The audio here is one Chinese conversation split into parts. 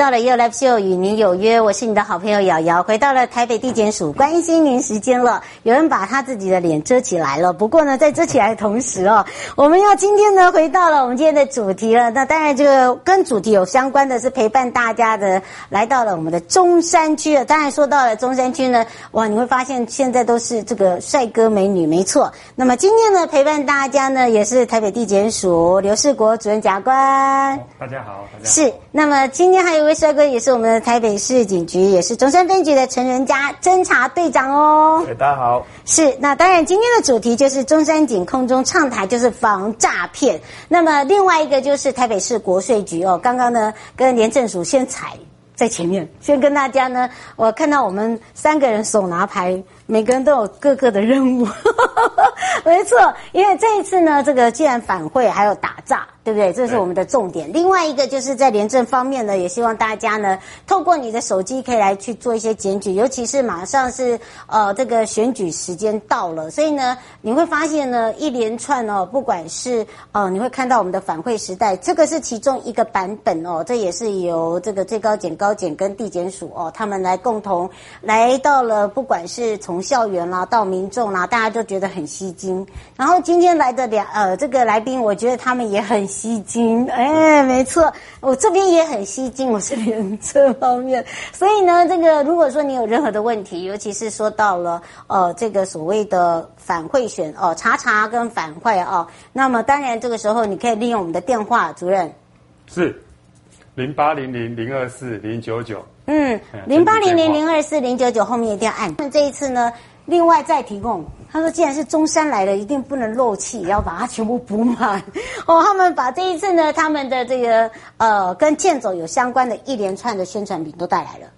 到了 You Live Show 与您有约，我是你的好朋友瑶瑶。回到了台北地检署关心您时间了，有人把他自己的脸遮起来了。不过呢，在遮起来的同时哦，我们要今天呢回到了我们今天的主题了。那当然，这个跟主题有相关的是陪伴大家的，来到了我们的中山区了。当然说到了中山区呢，哇，你会发现现在都是这个帅哥美女，没错。那么今天呢，陪伴大家呢也是台北地检署刘世国主任检察官。大家好，大家好。是。那么今天还有。这位帅哥也是我们的台北市警局，也是中山分局的陈仁家侦查队长哦。大家好。是，那当然今天的主题就是中山警空中畅谈，就是防诈骗。那么另外一个就是台北市国税局哦，刚刚呢跟廉政署先踩在前面，先跟大家呢，我看到我们三个人手拿牌，每个人都有各个的任务。没错，因为这一次呢，这个既然反贿还有打诈。对不对？这是我们的重点。另外一个就是在廉政方面呢，也希望大家呢，透过你的手机可以来去做一些检举，尤其是马上是呃这个选举时间到了，所以呢，你会发现呢，一连串哦，不管是呃，你会看到我们的反馈时代，这个是其中一个版本哦，这也是由这个最高检、高检跟地检署哦，他们来共同来到了，不管是从校园啦到民众啦，大家都觉得很吸睛。然后今天来的两呃这个来宾，我觉得他们也很。吸睛，哎，没错，我这边也很吸睛，我是廉政方面，所以呢，这个如果说你有任何的问题，尤其是说到了呃这个所谓的反贿选哦，查查跟反贿哦，那么当然这个时候你可以利用我们的电话，主任。是零八零零零二四零九九，嗯，零八零零零二四零九九后面一定要按。那这一次呢，另外再提供。他说：“既然是中山来的，一定不能漏气，要把它全部补满。哦，他们把这一次呢，他们的这个呃，跟健走有相关的一连串的宣传品都带来了。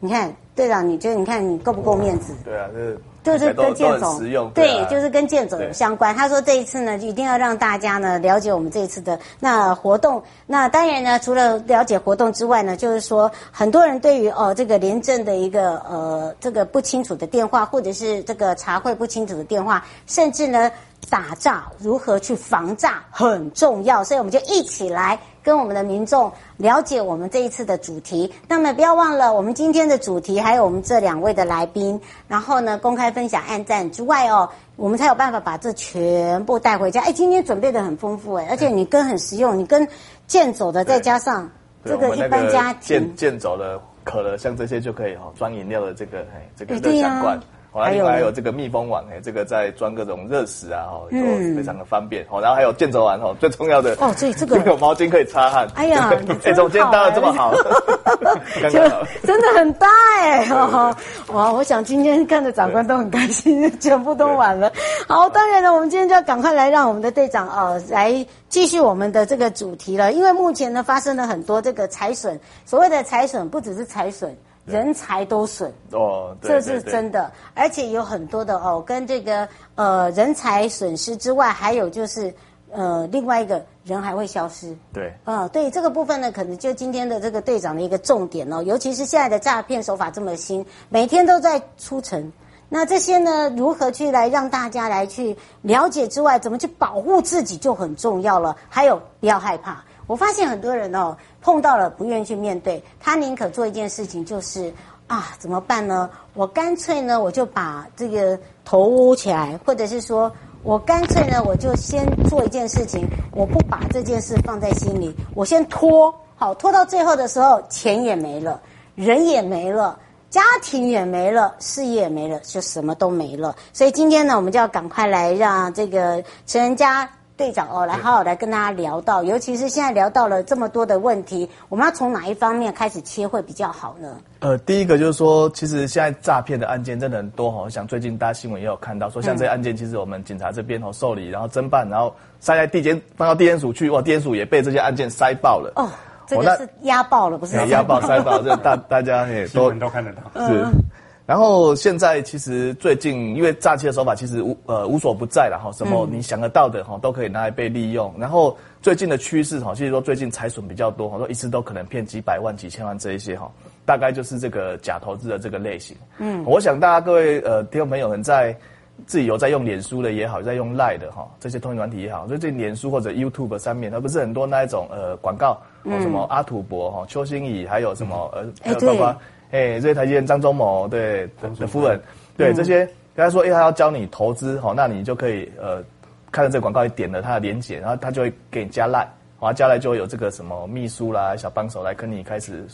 你看，队长，你觉得你看你够不够面子？对啊，是。”就是跟健走，对，对啊、就是跟健总有相关。他说这一次呢，就一定要让大家呢了解我们这一次的那活动。那当然呢，除了了解活动之外呢，就是说很多人对于哦这个廉政的一个呃这个不清楚的电话，或者是这个查会不清楚的电话，甚至呢打诈如何去防诈很重要。所以我们就一起来。跟我们的民众了解我们这一次的主题，那么不要忘了我们今天的主题，还有我们这两位的来宾，然后呢公开分享、按赞之外哦，我们才有办法把这全部带回家。哎，今天准备的很丰富哎，而且你跟很实用，你跟健走的再加上这个一般家庭健健走的可乐，像这些就可以哈装饮料的这个哎这个热享罐。还有还有这个密封网，哎，这个在装各种热食啊，哈，都非常的方便。哦，然后还有健走丸，哈，最重要的哦，这这个 有毛巾可以擦汗。哎呀，哎，怎么今天搭的这么好？刚刚好，真的很大哎！哇，我想今天看的长官都很开心，全部都完了。好，当然了，我们今天就要赶快来让我们的队长哦来继续我们的这个主题了，因为目前呢发生了很多这个财损，所谓的财损不只是财损。人才都损哦，这是真的，而且有很多的哦，跟这个呃人才损失之外，还有就是呃另外一个人还会消失。对，啊、呃，对这个部分呢，可能就今天的这个队长的一个重点哦，尤其是现在的诈骗手法这么新，每天都在出城，那这些呢，如何去来让大家来去了解之外，怎么去保护自己就很重要了。还有不要害怕，我发现很多人哦。碰到了不愿意去面对，他宁可做一件事情，就是啊，怎么办呢？我干脆呢，我就把这个头捂起来，或者是说我干脆呢，我就先做一件事情，我不把这件事放在心里，我先拖，好，拖到最后的时候，钱也没了，人也没了，家庭也没了，事业也没了，就什么都没了。所以今天呢，我们就要赶快来让这个陈仁家。队长哦，来好好来跟大家聊到，尤其是现在聊到了这么多的问题，我们要从哪一方面开始切会比较好呢？呃，第一个就是说，其实现在诈骗的案件真的很多哈，像最近大家新闻也有看到，说像这些案件，其实我们警察这边哦受理，然后侦办，然后塞在地检放到地检署去，哇，地检署也被这些案件塞爆了。哦，这个是压爆了，不是？压爆 塞爆，这大大家也都都看得到，是。嗯然后现在其实最近因为诈欺的手法其实无呃无所不在了哈，什么你想得到的哈都可以拿来被利用。然后最近的趋势哈，其实说最近财损比较多，哈，说一次都可能骗几百万、几千万这一些哈，大概就是这个假投资的这个类型。嗯，我想大家各位呃听众朋友们在自己有在用脸书的也好，在用 Line 的哈这些通讯软体也好，所以这脸书或者 YouTube 上面，它不是很多那一种呃广告，什么阿土伯哈、邱心怡，还有什么呃，还有包括。哎，这些台积电张忠谋对的夫人，对这些跟他说，哎，他要教你投资，好，那你就可以呃，看到这个广告，你点了他的链接，然后他就会给你加赖，好，加赖就会有这个什么秘书啦、小帮手来跟你开始，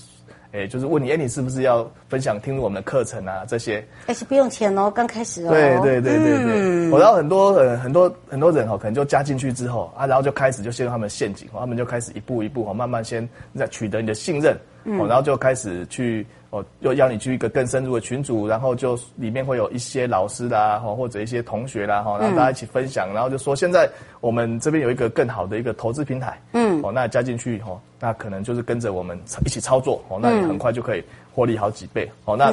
哎，就是问你，哎，你是不是要分享听我们的课程啊？这些，而且不用钱哦，刚开始哦。对对对对对，嗯、我知道很多呃很多很多人哦，可能就加进去之后啊，然后就开始就陷入他们的陷阱，他们就开始一步一步哦，慢慢先在取得你的信任，嗯，然后就开始去。哦，又邀你去一个更深入的群组，然后就里面会有一些老师啦，哈，或者一些同学啦，哈，然后大家一起分享，嗯、然后就说现在我们这边有一个更好的一个投资平台，嗯，哦，那加进去，哈，那可能就是跟着我们一起操作，哦，那你很快就可以获利好几倍，哦，那，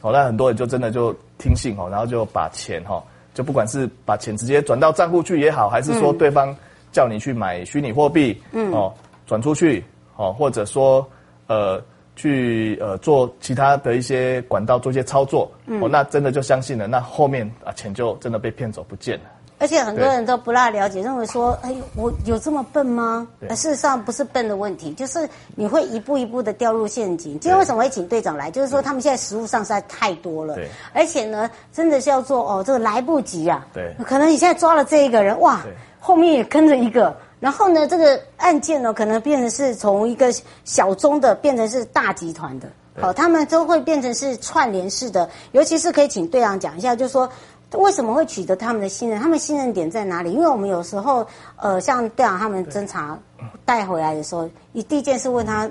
哦，那很多人就真的就听信，哦，然后就把钱，哈，就不管是把钱直接转到账户去也好，还是说对方叫你去买虚拟货币，嗯，哦，转出去，哦，或者说，呃。去呃做其他的一些管道做一些操作，嗯、哦，那真的就相信了，那后面啊钱就真的被骗走不见了。而且很多人都不大了解，认为说，哎，我有这么笨吗？对。事实上不是笨的问题，就是你会一步一步的掉入陷阱。今天为什么会请队长来？就是说他们现在食物上实在太多了，对，而且呢，真的是要做哦，这个来不及啊，对，可能你现在抓了这一个人，哇，对后面也跟着一个。然后呢，这个案件呢，可能变成是从一个小宗的变成是大集团的，好，他们都会变成是串联式的。尤其是可以请队长讲一下，就是说为什么会取得他们的信任？他们信任点在哪里？因为我们有时候，呃，像队长他们侦查带回来的时候，你第一件事问他，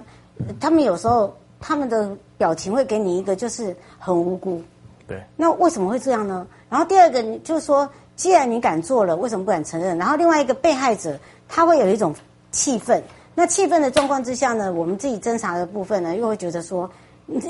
他们有时候他们的表情会给你一个就是很无辜，对，那为什么会这样呢？然后第二个就是说，既然你敢做了，为什么不敢承认？然后另外一个被害者。他会有一种气愤，那气愤的状况之下呢，我们自己侦查的部分呢，又会觉得说，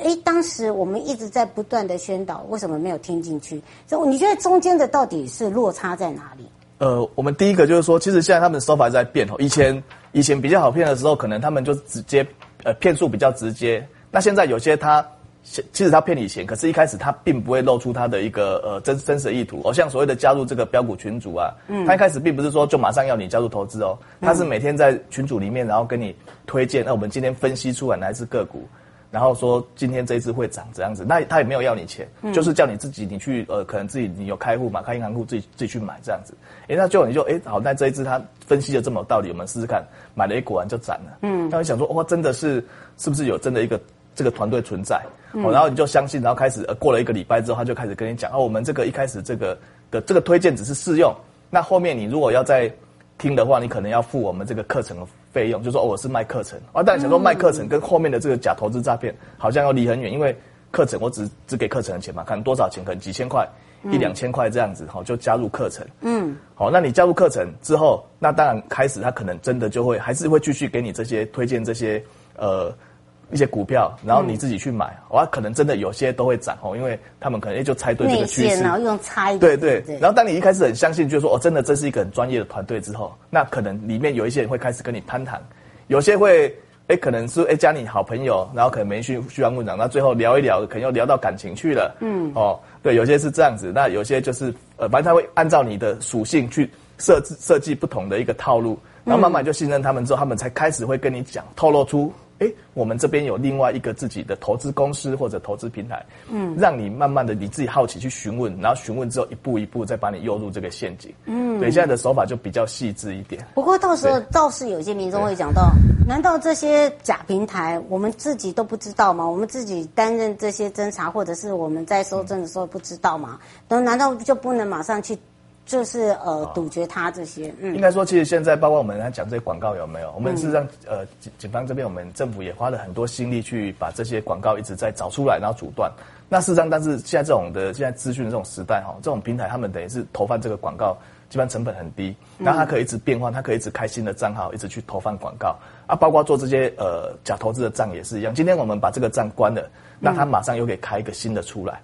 哎，当时我们一直在不断的宣导，为什么没有听进去？所以你觉得中间的到底是落差在哪里？呃，我们第一个就是说，其实现在他们的手法在变哦，以前以前比较好骗的时候，可能他们就直接呃骗术比较直接，那现在有些他。其实他骗你钱，可是一开始他并不会露出他的一个呃真真实的意图。哦，像所谓的加入这个标股群组啊，嗯，他一开始并不是说就马上要你加入投资哦，他是每天在群组里面，然后跟你推荐，那我们今天分析出来哪一只个股，然后说今天这一只会涨这样子，那他也没有要你钱，就是叫你自己你去呃可能自己你有开户嘛，开银行户自己自己去买这样子。诶，那就你就诶好，那这一只他分析的这么有道理，我们试试看，买了一股然就涨了。嗯，那你想说哇，真的是是不是有真的一个？这个团队存在，哦，然后你就相信，然后开始，呃，过了一个礼拜之后，他就开始跟你讲，哦，我们这个一开始这个的这个推荐只是试用，那后面你如果要再听的话，你可能要付我们这个课程的费用，就说，哦，我是卖课程，啊，但你想说卖课程跟后面的这个假投资诈骗好像要离很远，因为课程我只只给课程的钱嘛，看多少钱，可能几千块，一两千块这样子，好，就加入课程，嗯，好，那你加入课程之后，那当然开始他可能真的就会还是会继续给你这些推荐这些，呃。一些股票，然后你自己去买，哇、嗯，可能真的有些都会涨哦，因为他们可能也就猜对这个趋势，然后用猜，对对对。然后当你一开始很相信，就是说哦，真的这是一个很专业的团队之后，那可能里面有一些人会开始跟你攀谈，有些会哎，可能是哎加你好朋友，然后可能没去嘘寒问暖，那最后聊一聊，可能又聊到感情去了，嗯，哦，对，有些是这样子，那有些就是呃，反正他会按照你的属性去设置设计不同的一个套路，然后慢慢就信任他们之后，他们才开始会跟你讲，透露出。哎，我们这边有另外一个自己的投资公司或者投资平台，嗯，让你慢慢的你自己好奇去询问，然后询问之后一步一步再把你诱入这个陷阱，嗯，所以现在的手法就比较细致一点。不过到时候倒是有些民众会讲到，难道这些假平台我们自己都不知道吗？我们自己担任这些侦查或者是我们在搜证的时候不知道吗？那难道就不能马上去就是呃杜绝他这些。嗯，应该说，其实现在包括我们来讲这些广告有没有？我们事实上呃警警方这边，我们政府也花了很多心力去把这些广告一直在找出来，然后阻断。那事实上，但是现在这种的现在资讯的这种时代哈，这种平台他们等于是投放这个广告，基本上成本很低，那它可以一直变换，它可以一直开新的账号，一直去投放广告啊，包括做这些呃假投资的账也是一样。今天我们把这个账关了，那他马上又给开一个新的出来。嗯，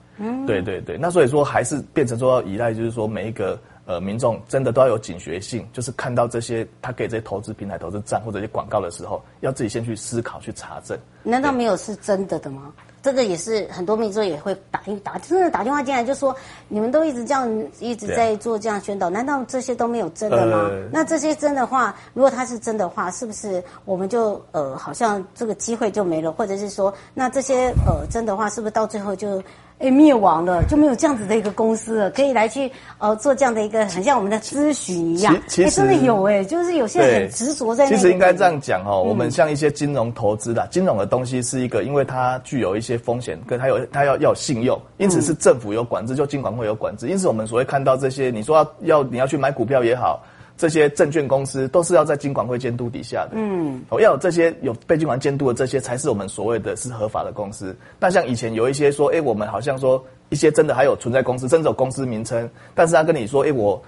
对对对。那所以说还是变成说要依赖，就是说每一个呃民众真的都要有警觉性，就是看到这些他给这些投资平台投资站或者一些广告的时候，要自己先去思考去查证。难道没有是真的的吗？这个也是很多民众也会打一打，真的打电话进来就说，你们都一直这样一直在做这样宣导，难道这些都没有真的吗？呃、那这些真的话，如果它是真的话，是不是我们就呃好像这个机会就没了？或者是说，那这些呃真的话，是不是到最后就？哎，灭亡了，就没有这样子的一个公司了，可以来去呃做这样的一个很像我们的咨询一样。其实真的有哎，就是有些人很执着在那。其实应该这样讲哦，我们像一些金融投资的、嗯、金融的东西是一个，因为它具有一些风险，跟它有它要要有信用，因此是政府有管制，就金管会有管制。因此我们所谓看到这些，你说要要你要去买股票也好。这些证券公司都是要在金管会监督底下的，嗯，哦，要有这些有被金管监督的这些，才是我们所谓的是合法的公司。那像以前有一些说，哎，我们好像说一些真的还有存在公司，甚至有公司名称，但是他跟你说，哎，我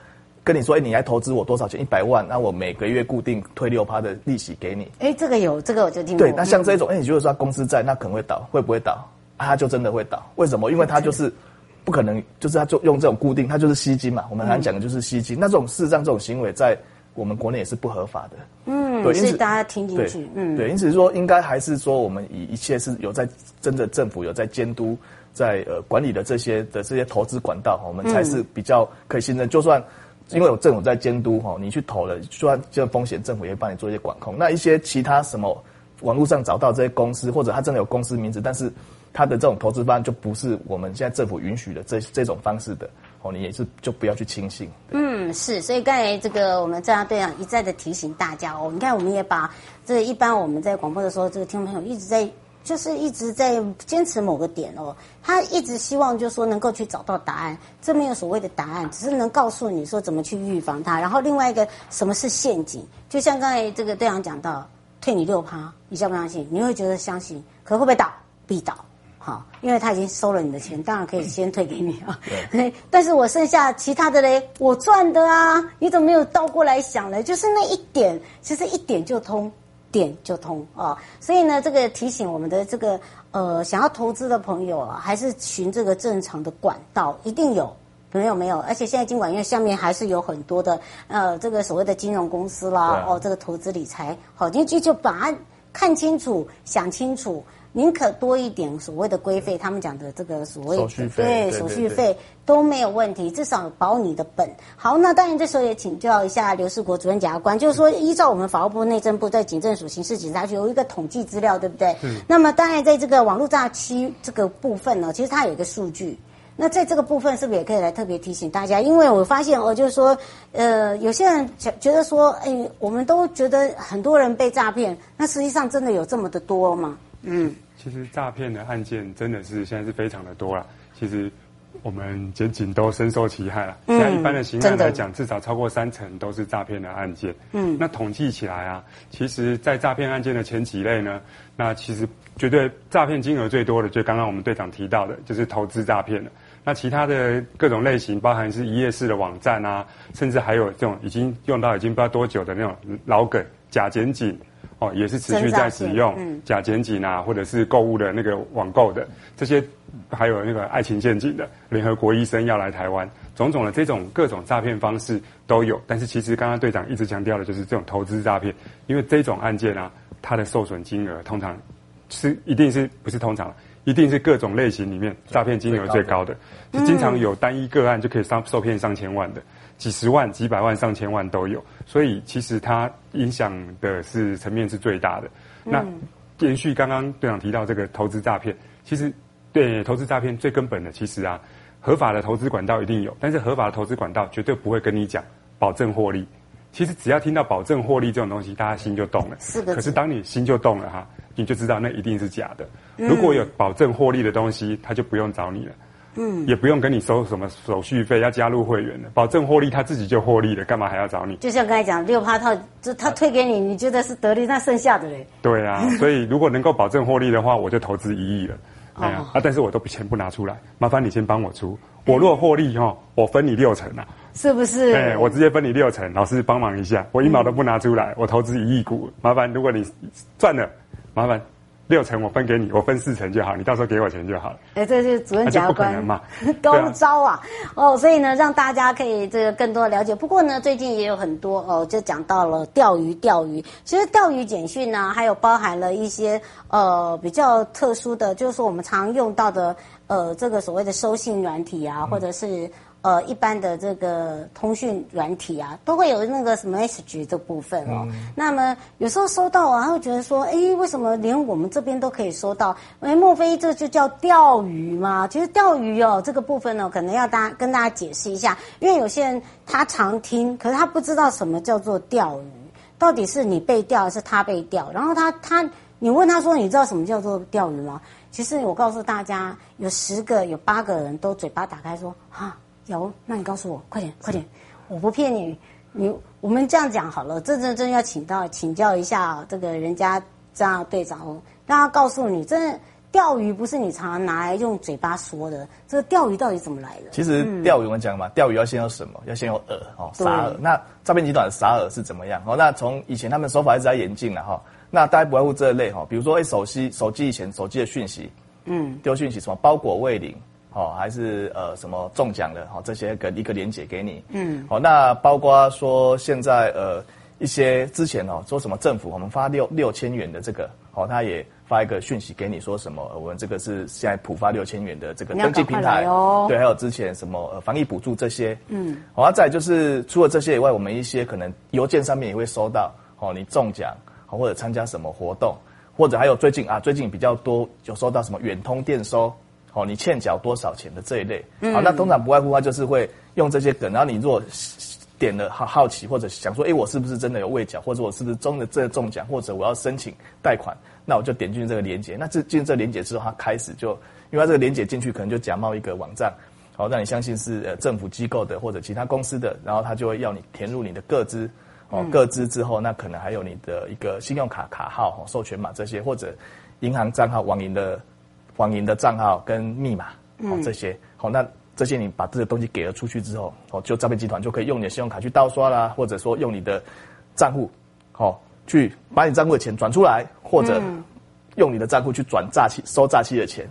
跟你说，哎，你来投资我多少钱？一百万，那我每个月固定推六趴的利息给你。哎，这个有，这个我就听过。对，那像这种，哎，你就是说公司在，那可能会倒，会不会倒？啊，他就真的会倒。为什么？因为他就是。不可能，就是他就用这种固定，他就是吸金嘛。我们常讲的就是吸金。嗯、那这种事实上，这种行为在我们国内也是不合法的。嗯，对，所以大家听进去。嗯，对，因此说应该还是说，我们以一切是有在真的政府有在监督，在呃管理的这些的这些投资管道，我们才是比较可以信任。嗯、就算因为有政府在监督哈，你去投了，就算这个风险，政府也会帮你做一些管控。那一些其他什么网络上找到这些公司，或者他真的有公司名字，但是。他的这种投资方就不是我们现在政府允许的这这种方式的哦，你也是就不要去轻信。嗯，是，所以刚才这个我们这样队长一再的提醒大家哦，你看我们也把这一般我们在广播的时候，这个听众朋友一直在就是一直在坚持某个点哦，他一直希望就是说能够去找到答案，这没有所谓的答案，只是能告诉你说怎么去预防它。然后另外一个什么是陷阱，就像刚才这个队长讲到，退你六趴，你相不相信？你会觉得相信，可会不会倒？必倒。好，因为他已经收了你的钱，当然可以先退给你啊。对，但是我剩下其他的嘞，我赚的啊，你怎么没有倒过来想呢？就是那一点，其实一点就通，点就通啊。所以呢，这个提醒我们的这个呃想要投资的朋友啊，还是循这个正常的管道，一定有，没有没有。而且现在金管院下面还是有很多的呃这个所谓的金融公司啦，啊、哦，这个投资理财，好，进去就把它看清楚，想清楚。宁可多一点所谓的规费，他们讲的这个所谓的手续费，对手续费都没有问题，至少保你的本。好，那当然这时候也请教一下刘世国主任检察官，就是说依照我们法务部、内政部在警政署刑事警察局有一个统计资料，对不对？嗯。那么当然在这个网络诈欺这个部分呢，其实它有一个数据。那在这个部分是不是也可以来特别提醒大家？因为我发现哦，就是说，呃，有些人觉得说，哎，我们都觉得很多人被诈骗，那实际上真的有这么的多吗？嗯，其实诈骗的案件真的是现在是非常的多了。其实我们检警都深受其害了。嗯，现在一般的刑案来讲，至少超过三成都是诈骗的案件。嗯，那统计起来啊，其实，在诈骗案件的前几类呢，那其实绝对诈骗金额最多的，就刚刚我们队长提到的，就是投资诈骗了。那其他的各种类型，包含是一页式的网站啊，甚至还有这种已经用到已经不知道多久的那种老梗假检警。哦，也是持续在使用假剪辑啊，或者是购物的那个网购的这些，还有那个爱情陷阱的联合国医生要来台湾，种种的这种各种诈骗方式都有。但是其实刚刚队长一直强调的就是这种投资诈骗，因为这种案件啊，它的受损金额通常是一定是不是通常，一定是各种类型里面诈骗金额最高的，就经常有单一个案就可以上受骗上千万的。几十万、几百万、上千万都有，所以其实它影响的是层面是最大的。嗯、那延续刚刚队长提到这个投资诈骗，其实对投资诈骗最根本的，其实啊，合法的投资管道一定有，但是合法的投资管道绝对不会跟你讲保证获利。其实只要听到保证获利这种东西，大家心就动了。是的。可是当你心就动了哈，你就知道那一定是假的。如果有保证获利的东西，他就不用找你了。嗯，也不用跟你收什么手续费，要加入会员了，保证获利，他自己就获利了，干嘛还要找你？就像刚才讲六趴套，就他退给你，你觉得是得利，那剩下的嘞？对啊，所以如果能够保证获利的话，我就投资一亿了。哎呀，啊，但是我都钱不拿出来，麻烦你先帮我出。我若获利哈，我分你六成啊，是不是？哎，我直接分你六成，老师帮忙一下，我一毛都不拿出来，我投资一亿股，麻烦如果你赚了，麻烦。六成我分给你，我分四成就好，你到时候给我钱就好了。哎，这是主任讲官 高招啊！哦，所以呢，让大家可以这个更多的了解。不过呢，最近也有很多哦，就讲到了钓鱼，钓鱼。其实钓鱼简讯呢，还有包含了一些呃比较特殊的，就是说我们常用到的呃这个所谓的收信软体啊，或者是。呃，一般的这个通讯软体啊，都会有那个什么 message 的部分哦。嗯、那么有时候收到啊，会觉得说，哎，为什么连我们这边都可以收到？哎，莫非这就叫钓鱼吗？其实钓鱼哦，这个部分呢，可能要大家跟大家解释一下，因为有些人他常听，可是他不知道什么叫做钓鱼，到底是你被钓还是他被钓？然后他他，你问他说，你知道什么叫做钓鱼吗？其实我告诉大家，有十个有八个人都嘴巴打开说，哈。有，那你告诉我，快点，快点，我不骗你，你我们这样讲好了，这真真要请到请教一下这个人家这样队长哦，让他告诉你，真的钓鱼不是你常常拿来用嘴巴说的，这个钓鱼到底怎么来的？其实钓鱼我们讲嘛，钓鱼要先有什么？要先有饵哦，撒饵。那诈骗集团的撒饵是怎么样？哦，那从以前他们手法一直在演进了哈，那大家不外乎这类哈，比如说哎，手机手机以前手机的讯息，嗯，丢讯息什么包裹未领。哦，还是呃什么中奖的，哦这些个一个连结给你，嗯，好那包括说现在呃一些之前哦说什么政府我们发六六千元的这个，哦他也发一个讯息给你说什么我们这个是现在普发六千元的这个登记平台哦，对，还有之前什么呃防疫补助这些，嗯，好再就是除了这些以外，我们一些可能邮件上面也会收到，哦你中奖，好或者参加什么活动，或者还有最近啊最近比较多有收到什么远通电收。哦，你欠缴多少钱的这一类，嗯、好，那通常不外乎他就是会用这些梗，然后你如果点了好好奇或者想说，哎，我是不是真的有未缴，或者我是不是中的这中奖，或者我要申请贷款，那我就点进这个链接，那这进入这链接之后，它开始就，因为它这个链接进去可能就假冒一个网站，好，让你相信是呃政府机构的或者其他公司的，然后他就会要你填入你的个资，哦，个资之后，那可能还有你的一个信用卡卡号、授权码这些，或者银行账号、网银的。网银的账号跟密码，哦，这些，好，那这些你把这个东西给了出去之后，哦，就诈骗集团就可以用你的信用卡去盗刷啦，或者说用你的账户，好，去把你账户的钱转出来，或者用你的账户去转诈欺收诈欺的钱。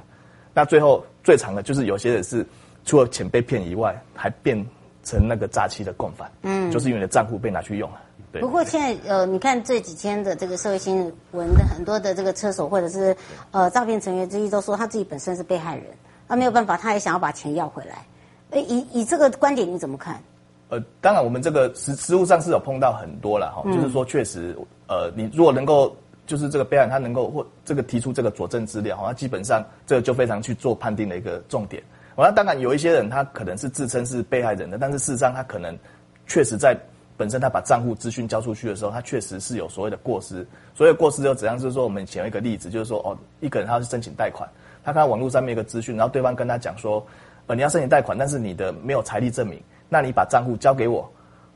那最后最长的就是有些人是除了钱被骗以外，还变成那个诈欺的共犯，嗯，就是因为你的账户被拿去用了。不过现在呃，你看这几天的这个社会新闻的很多的这个车手或者是呃诈骗成员之一都说他自己本身是被害人，他没有办法，他也想要把钱要回来。诶，以以这个观点你怎么看？呃，当然我们这个实实务上是有碰到很多了哈，就是说确实呃，你如果能够就是这个被害人他能够或这个提出这个佐证资料，那基本上这个就非常去做判定的一个重点。那当然有一些人他可能是自称是被害人的，但是事实上他可能确实在。本身他把账户资讯交出去的时候，他确实是有所谓的过失。所谓过失又怎样？就是说，我们前面一个例子，就是说，哦，一个人他是申请贷款，他看到网络上面一个资讯，然后对方跟他讲说，呃，你要申请贷款，但是你的没有财力证明，那你把账户交给我，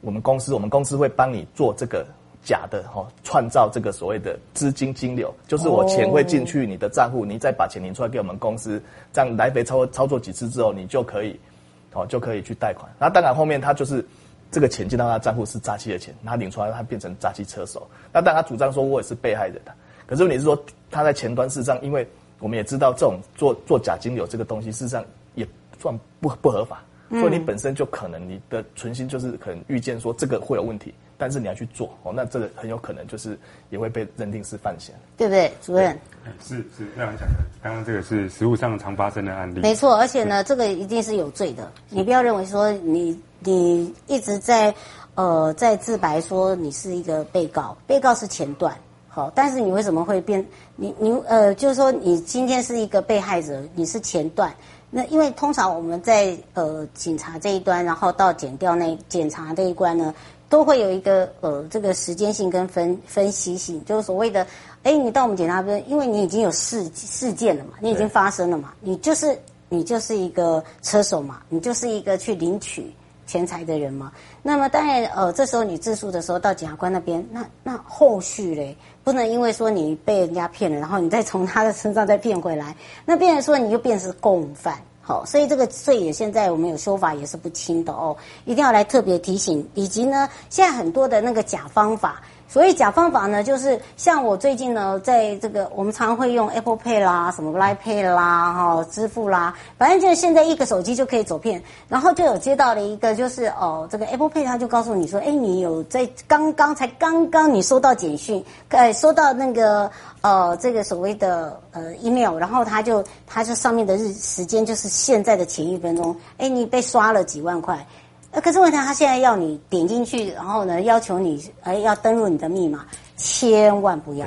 我们公司，我们公司会帮你做这个假的哈，创造这个所谓的资金金流，就是我钱会进去你的账户，你再把钱领出来给我们公司，这样来回操操作几次之后，你就可以，哦，就可以去贷款。那当然后面他就是。这个钱进到他账户是诈欺的钱，他领出来他变成诈欺车手。那但他主张说我也是被害人的，可是问题是说他在前端事实上，因为我们也知道这种做做假金流这个东西事实上也算不不合法，所以你本身就可能你的存心就是可能预见说这个会有问题，但是你要去做哦，那这个很有可能就是也会被认定是犯险，对不对，主任？是是这样讲的。刚刚这个是实务上常发生的案例，没错，而且呢，这个一定是有罪的，你不要认为说你。你一直在，呃，在自白说你是一个被告，被告是前段，好，但是你为什么会变？你你呃，就是说你今天是一个被害者，你是前段，那因为通常我们在呃警察这一端，然后到检调那检查这一关呢，都会有一个呃这个时间性跟分分析性，就是所谓的，哎，你到我们检察这边，因为你已经有事事件了嘛，你已经发生了嘛，你就是。你就是一个车手嘛，你就是一个去领取钱财的人嘛。那么当然，呃，这时候你自诉的时候到检察官那边，那那后续嘞，不能因为说你被人家骗了，然后你再从他的身上再骗回来，那变成说你就变成共犯。好，所以这个罪也现在我们有修法也是不轻的哦，一定要来特别提醒。以及呢，现在很多的那个假方法。所以假方法呢，就是像我最近呢，在这个我们常会用 Apple Pay 啦、什么 Line Pay 啦、哈支付啦，反正就是现在一个手机就可以走骗。然后就有接到了一个，就是哦，这个 Apple Pay 他就告诉你说，哎，你有在刚刚才刚刚你收到简讯，呃，收到那个呃这个所谓的呃 email，然后他就他这上面的日时间就是现在的前一分钟，哎，你被刷了几万块。可是问题，他现在要你点进去，然后呢，要求你哎要登录你的密码，千万不要，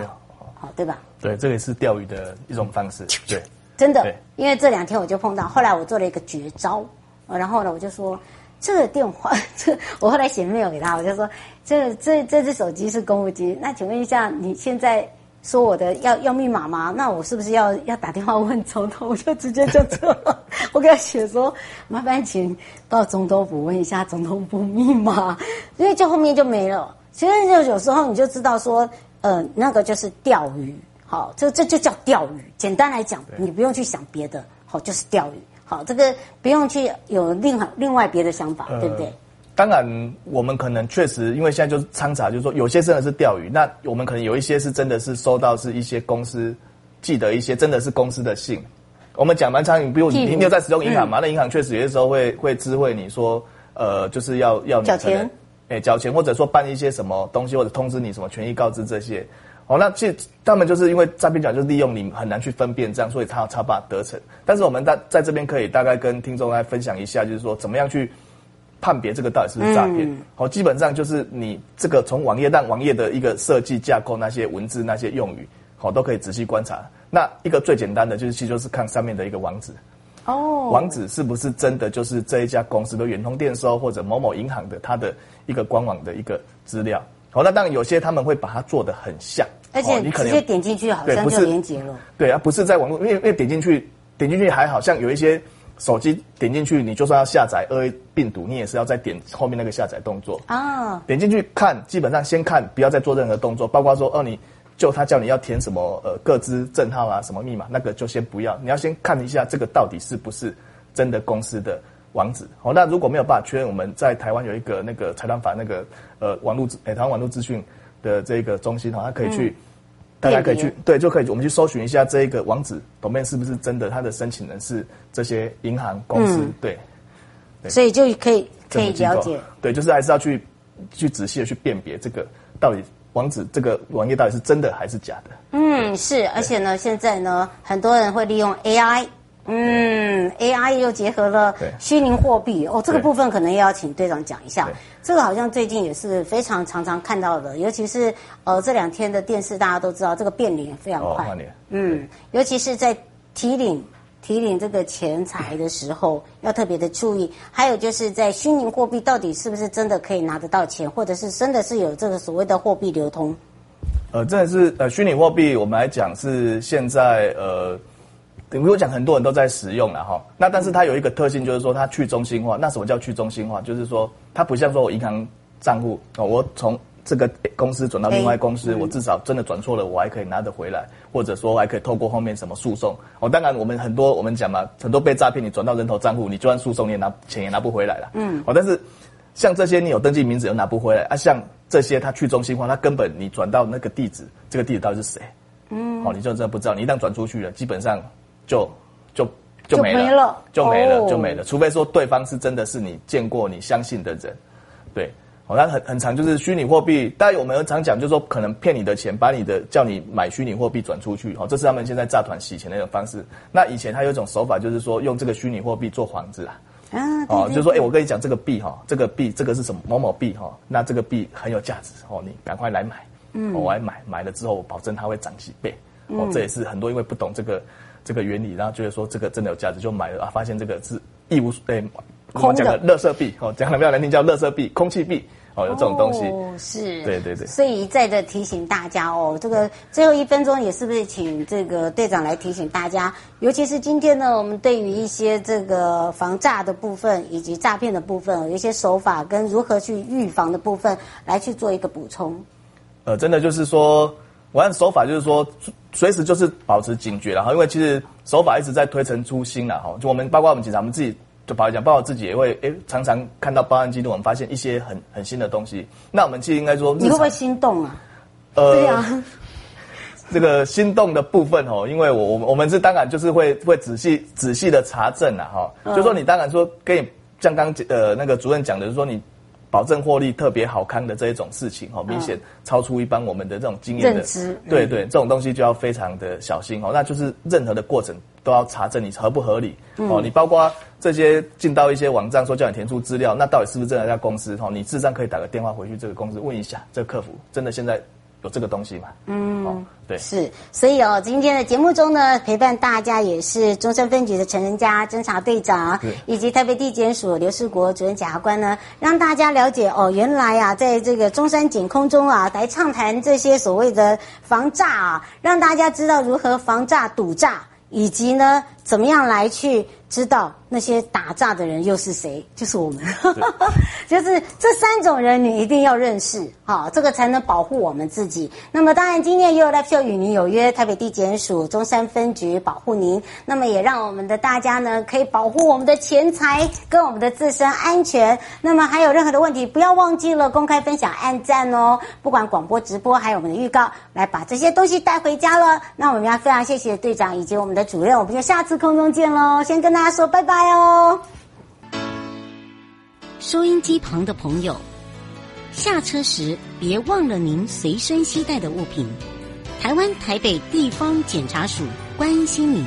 好对吧？对，这个是钓鱼的一种方式，对，真的，因为这两天我就碰到，后来我做了一个绝招，然后呢，我就说这个电话，这我后来写 mail 给他，我就说这这这只手机是公务机，那请问一下，你现在。说我的要要密码吗？那我是不是要要打电话问总统？我就直接就这，我给他写说，麻烦请到总统府问一下总统府密码，因为就后面就没了。其实就有时候你就知道说，呃，那个就是钓鱼，好，这这就叫钓鱼。简单来讲，你不用去想别的，好，就是钓鱼，好，这个不用去有另外另外别的想法，呃、对不对？当然，我们可能确实，因为现在就是仓查，就是说有些真的是钓鱼。那我们可能有一些是真的是收到是一些公司寄的一些真的是公司的信。我们讲蛮长，你比如你你有在使用银行嘛？嗯、那银行确实有些时候会会知会你说，呃，就是要要你缴钱，哎，缴钱，或者说办一些什么东西，或者通知你什么权益告知这些。哦，那其实他们就是因为诈骗讲就是利用你很难去分辨这样，所以他他把得逞。但是我们在在这边可以大概跟听众来分享一下，就是说怎么样去。判别这个到底是不是诈骗？好、嗯，基本上就是你这个从网页，但网页的一个设计架构、那些文字、那些用语，好，都可以仔细观察。那一个最简单的就是，其实就是看上面的一个网址。哦，网址是不是真的就是这一家公司的远通电收或者某某银行的它的一个官网的一个资料？好，那当然有些他们会把它做得很像，而且你直接点进去好像就连接了。对啊，不是在网络，因为因为点进去点进去还好像有一些。手机点进去，你就算要下载恶意病毒，你也是要再点后面那个下载动作啊。Oh. 点进去看，基本上先看，不要再做任何动作，包括说哦，你就他叫你要填什么呃各资证号啊，什么密码，那个就先不要。你要先看一下这个到底是不是真的公司的网址。好，那如果没有办法确认，我们在台湾有一个那个财团法那个呃网络诶、欸、台湾网络资讯的这个中心哈，它可以去。嗯大家可以去对，就可以我们去搜寻一下这一个网址，domain 是不是真的？他的申请人是这些银行公司，嗯、对，对，所以就可以可以了解。对，就是还是要去去仔细的去辨别这个到底网址这个网页到底是真的还是假的。嗯，是，而且呢，现在呢，很多人会利用 AI。嗯，AI 又结合了虚拟货币哦，这个部分可能也要请队长讲一下。这个好像最近也是非常常常看到的，尤其是呃这两天的电视，大家都知道这个变脸非常快。哦、嗯，尤其是在提领提领这个钱财的时候，要特别的注意。还有就是在虚拟货币到底是不是真的可以拿得到钱，或者是真的是有这个所谓的货币流通？呃，真的是呃虚拟货币，我们来讲是现在呃。等于我讲，很多人都在使用了哈。那但是它有一个特性，就是说它去中心化。那什么叫去中心化？就是说它不像说我银行账户哦，我从这个公司转到另外公司，我至少真的转错了，我还可以拿得回来，或者说我还可以透过后面什么诉讼哦。当然我们很多我们讲嘛，很多被诈骗，你转到人头账户，你就算诉讼你也拿钱也拿不回来了。嗯。哦，但是像这些你有登记名字又拿不回来啊，像这些他去中心化，他根本你转到那个地址，这个地址到底是谁？嗯。哦，你就真的不知道。你一旦转出去了，基本上。就就就没了，就没了，就没了。除非说对方是真的是你见过、你相信的人，对。好、哦，那很很常就是虚拟货币，当然我们常讲，就是说可能骗你的钱，把你的叫你买虚拟货币转出去，哦，这是他们现在诈团洗钱的一种方式。那以前他有一种手法，就是说用这个虚拟货币做幌子啊，啊，哦，就是说，哎、欸，我跟你讲这个币哈，这个币这个是什么某某币哈，那这个币很有价值哦，你赶快来买，嗯，我来买，买了之后我保证它会涨几倍，哦，这也是很多因为不懂这个。这个原理，然后觉得说这个真的有价值，就买了啊！发现这个是一无诶，我们讲的乐色币哦，讲的比较难听叫乐色币、空气币哦，有这种东西。哦，是，对对对。所以一再的提醒大家哦，这个最后一分钟也是不是请这个队长来提醒大家，尤其是今天呢，我们对于一些这个防诈的部分以及诈骗的部分，有一些手法跟如何去预防的部分，来去做一个补充。呃，真的就是说，我按手法就是说，随时就是保持警觉，然后因为其实手法一直在推陈出新了哈，就我们包括我们警察，我们自己。就跑来讲，包括自己也会诶、欸，常常看到报案记录，我们发现一些很很新的东西。那我们其实应该说，你会不会心动啊？呃，对啊，这个心动的部分哦，因为我我们我们是当然就是会会仔细仔细的查证啊哈，嗯、就说你当然说跟你像刚呃那个主任讲的，就是说你。保证获利特别好看的这一种事情，哈，明显超出一般我们的这种经验的认知。对对，这种东西就要非常的小心哦。那就是任何的过程都要查证你合不合理哦。你包括这些进到一些网站说叫你填出资料，那到底是不是真的一家公司？哦，你事实上可以打个电话回去这个公司问一下，这个客服真的现在。有这个东西嘛？嗯，哦，对，是，所以哦，今天的节目中呢，陪伴大家也是中山分局的陈仁家侦查队长，是以及台北地检署刘世国主任检察官呢，让大家了解哦，原来啊，在这个中山警空中啊，来畅谈这些所谓的防诈啊，让大家知道如何防诈堵诈，以及呢，怎么样来去知道。那些打诈的人又是谁？就是我们，是 就是这三种人，你一定要认识，好，这个才能保护我们自己。那么，当然，今天也有 Live Show 与您有约，台北地检署中山分局保护您。那么，也让我们的大家呢，可以保护我们的钱财跟我们的自身安全。那么，还有任何的问题，不要忘记了公开分享、按赞哦。不管广播、直播，还有我们的预告，来把这些东西带回家了。那我们要非常谢谢队长以及我们的主任，我们就下次空中见喽。先跟大家说拜拜。哦！收音机旁的朋友，下车时别忘了您随身携带的物品。台湾台北地方检察署关心您。